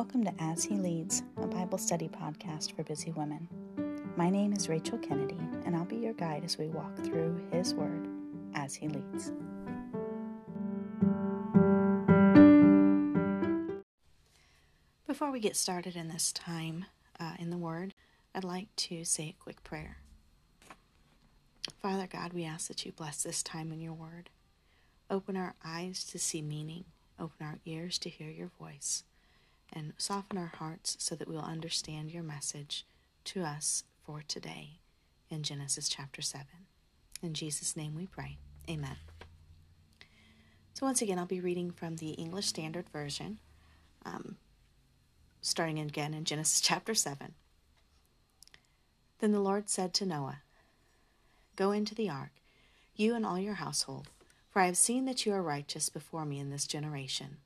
Welcome to As He Leads, a Bible study podcast for busy women. My name is Rachel Kennedy, and I'll be your guide as we walk through His Word as He leads. Before we get started in this time uh, in the Word, I'd like to say a quick prayer. Father God, we ask that you bless this time in your Word. Open our eyes to see meaning, open our ears to hear your voice and soften our hearts so that we'll understand your message to us for today in Genesis chapter 7. In Jesus' name we pray. Amen. So, once again, I'll be reading from the English Standard Version, um, starting again in Genesis chapter 7. Then the Lord said to Noah, Go into the ark, you and all your household, for I have seen that you are righteous before me in this generation.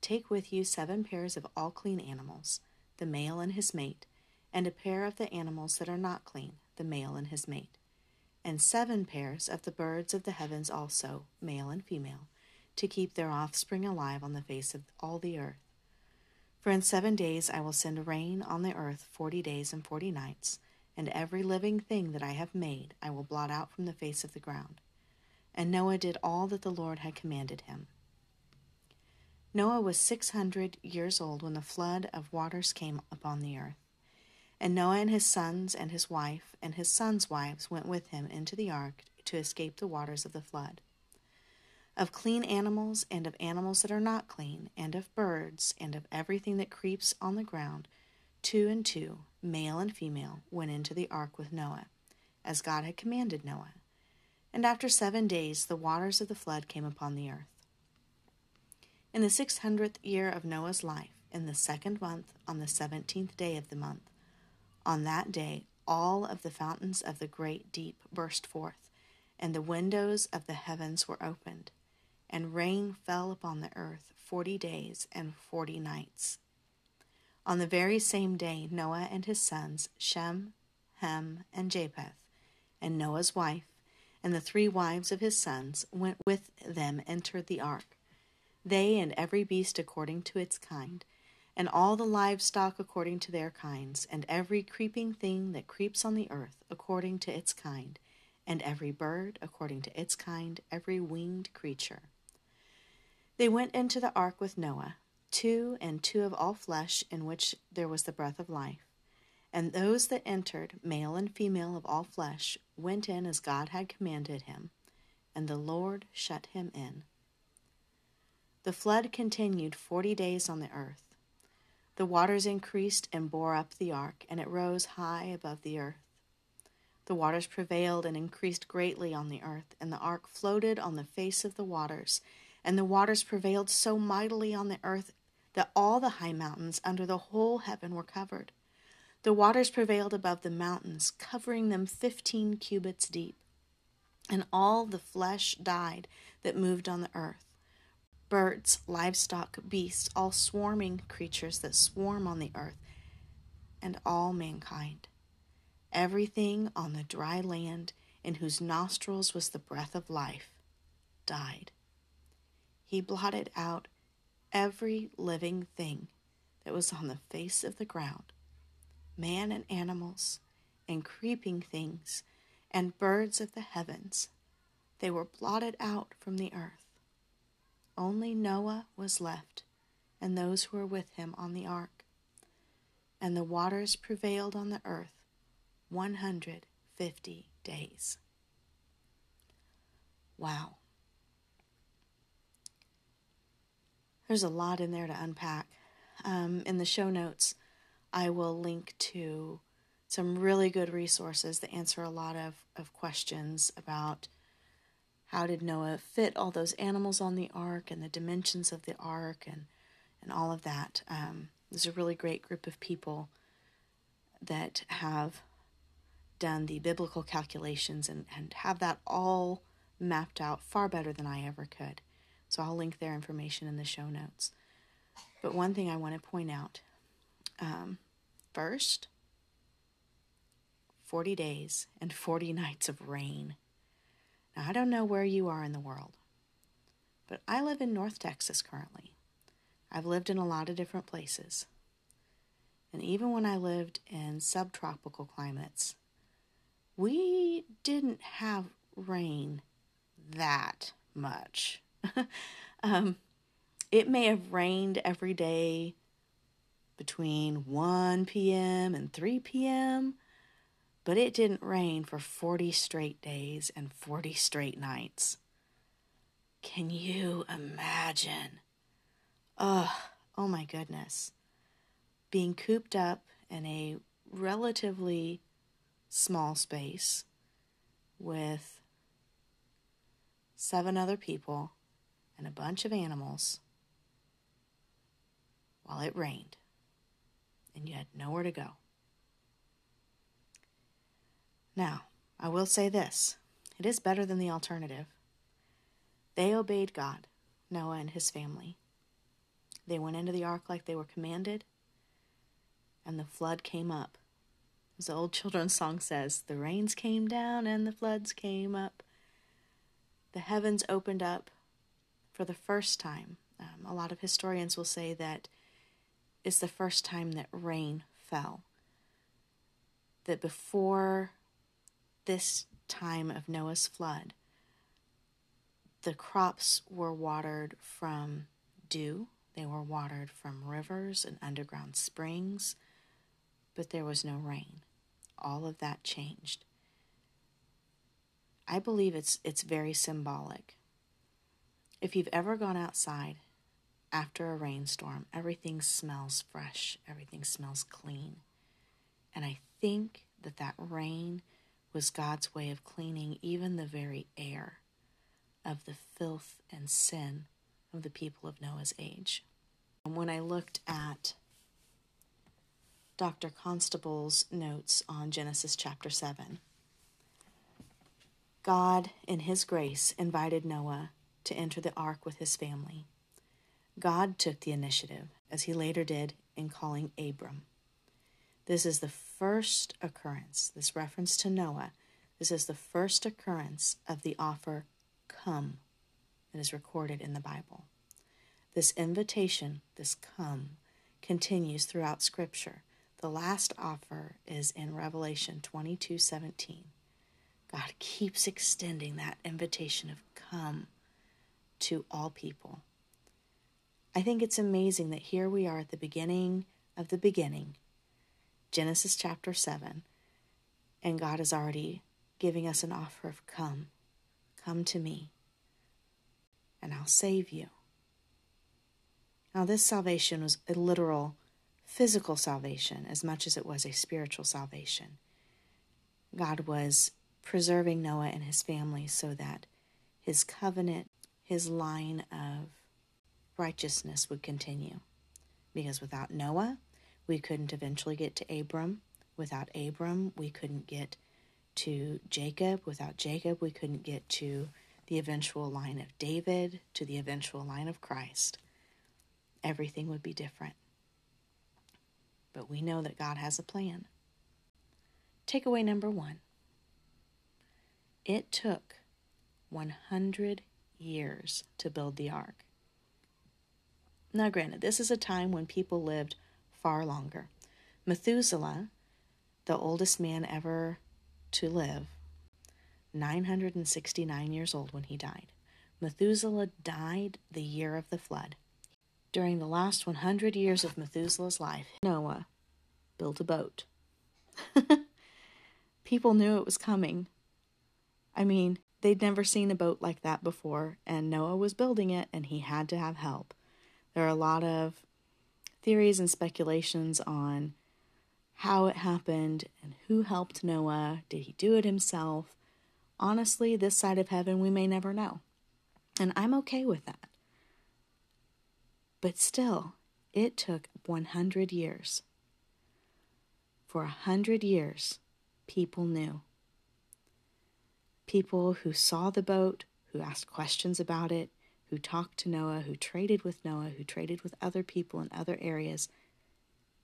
Take with you seven pairs of all clean animals, the male and his mate, and a pair of the animals that are not clean, the male and his mate, and seven pairs of the birds of the heavens also, male and female, to keep their offspring alive on the face of all the earth. For in seven days I will send rain on the earth forty days and forty nights, and every living thing that I have made I will blot out from the face of the ground. And Noah did all that the Lord had commanded him. Noah was six hundred years old when the flood of waters came upon the earth. And Noah and his sons and his wife and his sons' wives went with him into the ark to escape the waters of the flood. Of clean animals and of animals that are not clean, and of birds and of everything that creeps on the ground, two and two, male and female, went into the ark with Noah, as God had commanded Noah. And after seven days the waters of the flood came upon the earth. In the six hundredth year of Noah's life, in the second month, on the seventeenth day of the month, on that day all of the fountains of the great deep burst forth, and the windows of the heavens were opened, and rain fell upon the earth forty days and forty nights. On the very same day, Noah and his sons, Shem, Ham, and Japheth, and Noah's wife, and the three wives of his sons, went with them, entered the ark they and every beast according to its kind, and all the livestock according to their kinds, and every creeping thing that creeps on the earth according to its kind, and every bird according to its kind, every winged creature. They went into the ark with Noah, two and two of all flesh, in which there was the breath of life. And those that entered, male and female of all flesh, went in as God had commanded him, and the Lord shut him in. The flood continued forty days on the earth. The waters increased and bore up the ark, and it rose high above the earth. The waters prevailed and increased greatly on the earth, and the ark floated on the face of the waters. And the waters prevailed so mightily on the earth that all the high mountains under the whole heaven were covered. The waters prevailed above the mountains, covering them fifteen cubits deep. And all the flesh died that moved on the earth birds, livestock, beasts, all swarming creatures that swarm on the earth, and all mankind. Everything on the dry land in whose nostrils was the breath of life died. He blotted out every living thing that was on the face of the ground man and animals, and creeping things, and birds of the heavens. They were blotted out from the earth. Only Noah was left, and those who were with him on the ark. And the waters prevailed on the earth 150 days. Wow. There's a lot in there to unpack. Um, in the show notes, I will link to some really good resources that answer a lot of, of questions about how did Noah fit all those animals on the ark and the dimensions of the ark and, and all of that? Um, there's a really great group of people that have done the biblical calculations and, and have that all mapped out far better than I ever could. So I'll link their information in the show notes. But one thing I want to point out um, first, 40 days and 40 nights of rain. Now, I don't know where you are in the world, but I live in North Texas currently. I've lived in a lot of different places. And even when I lived in subtropical climates, we didn't have rain that much. um, it may have rained every day between 1 p.m. and 3 p.m., but it didn't rain for 40 straight days and 40 straight nights. Can you imagine? Oh, oh my goodness. Being cooped up in a relatively small space with seven other people and a bunch of animals while it rained and you had nowhere to go. Now, I will say this it is better than the alternative. They obeyed God, Noah and his family. They went into the ark like they were commanded, and the flood came up. As the old children's song says, the rains came down and the floods came up. The heavens opened up for the first time. Um, a lot of historians will say that it's the first time that rain fell. That before this time of Noah's flood, the crops were watered from dew, they were watered from rivers and underground springs, but there was no rain. All of that changed. I believe it's it's very symbolic. If you've ever gone outside after a rainstorm, everything smells fresh, everything smells clean. And I think that that rain was God's way of cleaning even the very air of the filth and sin of the people of Noah's age. And when I looked at Dr. Constable's notes on Genesis chapter 7, God, in His grace, invited Noah to enter the ark with his family. God took the initiative, as he later did in calling Abram. This is the first occurrence, this reference to Noah, this is the first occurrence of the offer, come, that is recorded in the Bible. This invitation, this come, continues throughout Scripture. The last offer is in Revelation 22 17. God keeps extending that invitation of come to all people. I think it's amazing that here we are at the beginning of the beginning, Genesis chapter 7, and God is already giving us an offer of come, come to me, and I'll save you. Now, this salvation was a literal physical salvation as much as it was a spiritual salvation. God was preserving Noah and his family so that his covenant, his line of righteousness would continue. Because without Noah, we couldn't eventually get to Abram. Without Abram, we couldn't get to Jacob. Without Jacob, we couldn't get to the eventual line of David, to the eventual line of Christ. Everything would be different. But we know that God has a plan. Takeaway number one it took 100 years to build the ark. Now, granted, this is a time when people lived far longer. Methuselah, the oldest man ever to live, 969 years old when he died. Methuselah died the year of the flood. During the last 100 years of Methuselah's life, Noah built a boat. People knew it was coming. I mean, they'd never seen a boat like that before, and Noah was building it, and he had to have help. There are a lot of theories and speculations on how it happened and who helped Noah. Did he do it himself? Honestly, this side of heaven, we may never know. And I'm okay with that. But still, it took 100 years. For a hundred years, people knew. People who saw the boat, who asked questions about it, who talked to Noah, who traded with Noah, who traded with other people in other areas,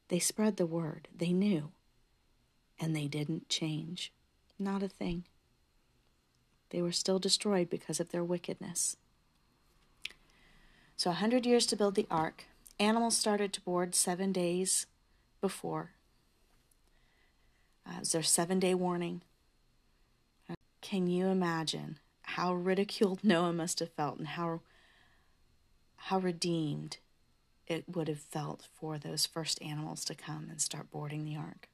they spread the word. They knew. And they didn't change. Not a thing. They were still destroyed because of their wickedness. So, a hundred years to build the ark. Animals started to board seven days before. Uh, their seven day warning. Uh, can you imagine how ridiculed Noah must have felt and how how redeemed it would have felt for those first animals to come and start boarding the ark.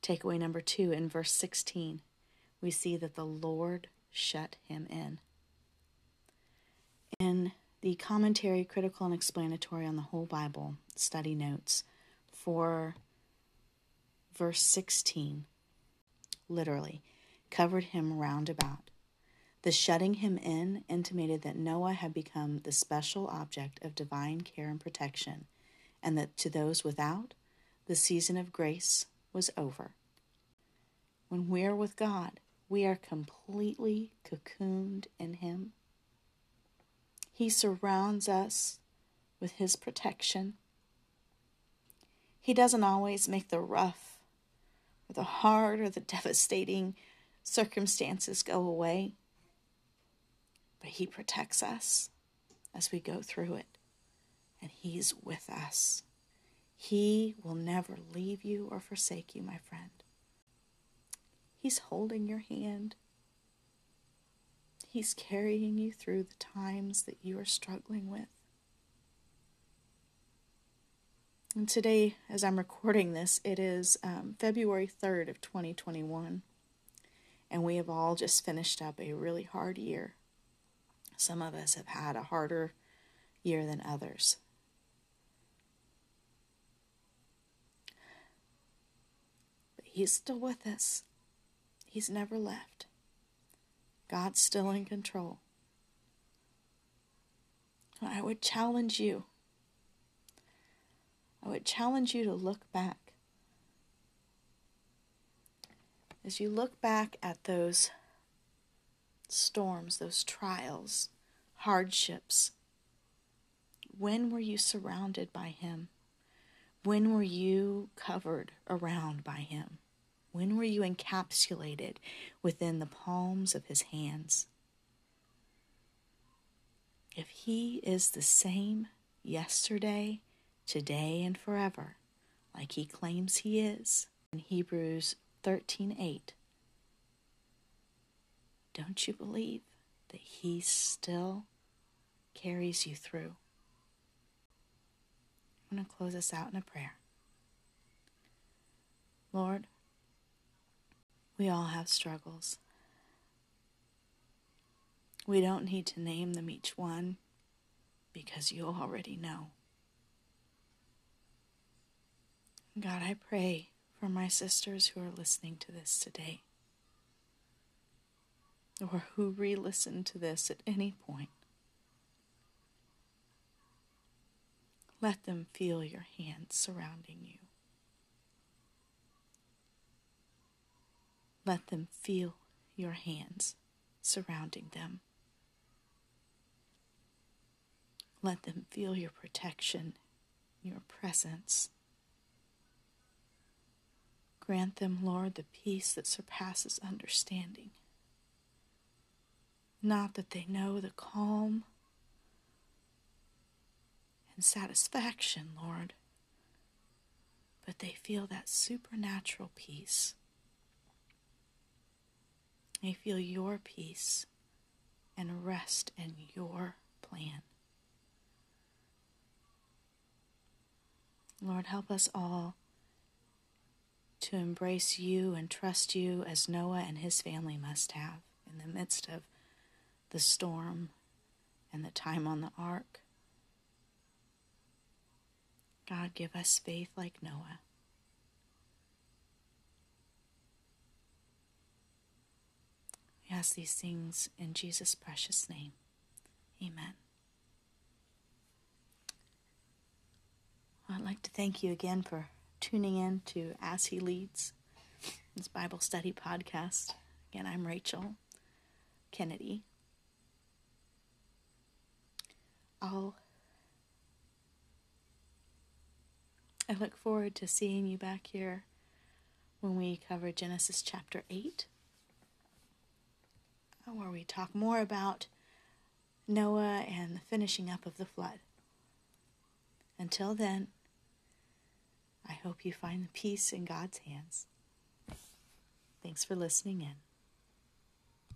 Takeaway number two in verse 16, we see that the Lord shut him in. In the commentary, critical and explanatory on the whole Bible study notes for verse 16, literally, covered him round about. The shutting him in intimated that Noah had become the special object of divine care and protection, and that to those without, the season of grace was over. When we are with God, we are completely cocooned in Him. He surrounds us with His protection. He doesn't always make the rough or the hard or the devastating circumstances go away, but He protects us as we go through it, and He's with us. He will never leave you or forsake you, my friend. He's holding your hand. He's carrying you through the times that you are struggling with. And today, as I'm recording this, it is um, February 3rd of 2021. And we have all just finished up a really hard year. Some of us have had a harder year than others. But He's still with us. He's never left. God's still in control. I would challenge you. I would challenge you to look back. As you look back at those storms, those trials, hardships, when were you surrounded by Him? When were you covered around by Him? When were you encapsulated within the palms of his hands? If he is the same yesterday, today, and forever, like he claims he is in Hebrews 13:8, don't you believe that he still carries you through? I'm going to close us out in a prayer. Lord, we all have struggles. We don't need to name them each one because you already know. God, I pray for my sisters who are listening to this today or who re listen to this at any point. Let them feel your hands surrounding you. Let them feel your hands surrounding them. Let them feel your protection, your presence. Grant them, Lord, the peace that surpasses understanding. Not that they know the calm and satisfaction, Lord, but they feel that supernatural peace They feel your peace and rest in your plan. Lord, help us all to embrace you and trust you as Noah and his family must have in the midst of the storm and the time on the ark. God, give us faith like Noah. We ask these things in Jesus' precious name. Amen. I'd like to thank you again for tuning in to As He Leads, this Bible study podcast. Again, I'm Rachel Kennedy. I'll I look forward to seeing you back here when we cover Genesis chapter 8 uh, where we talk more about Noah and the finishing up of the flood. Until then, I hope you find the peace in God's hands. Thanks for listening in.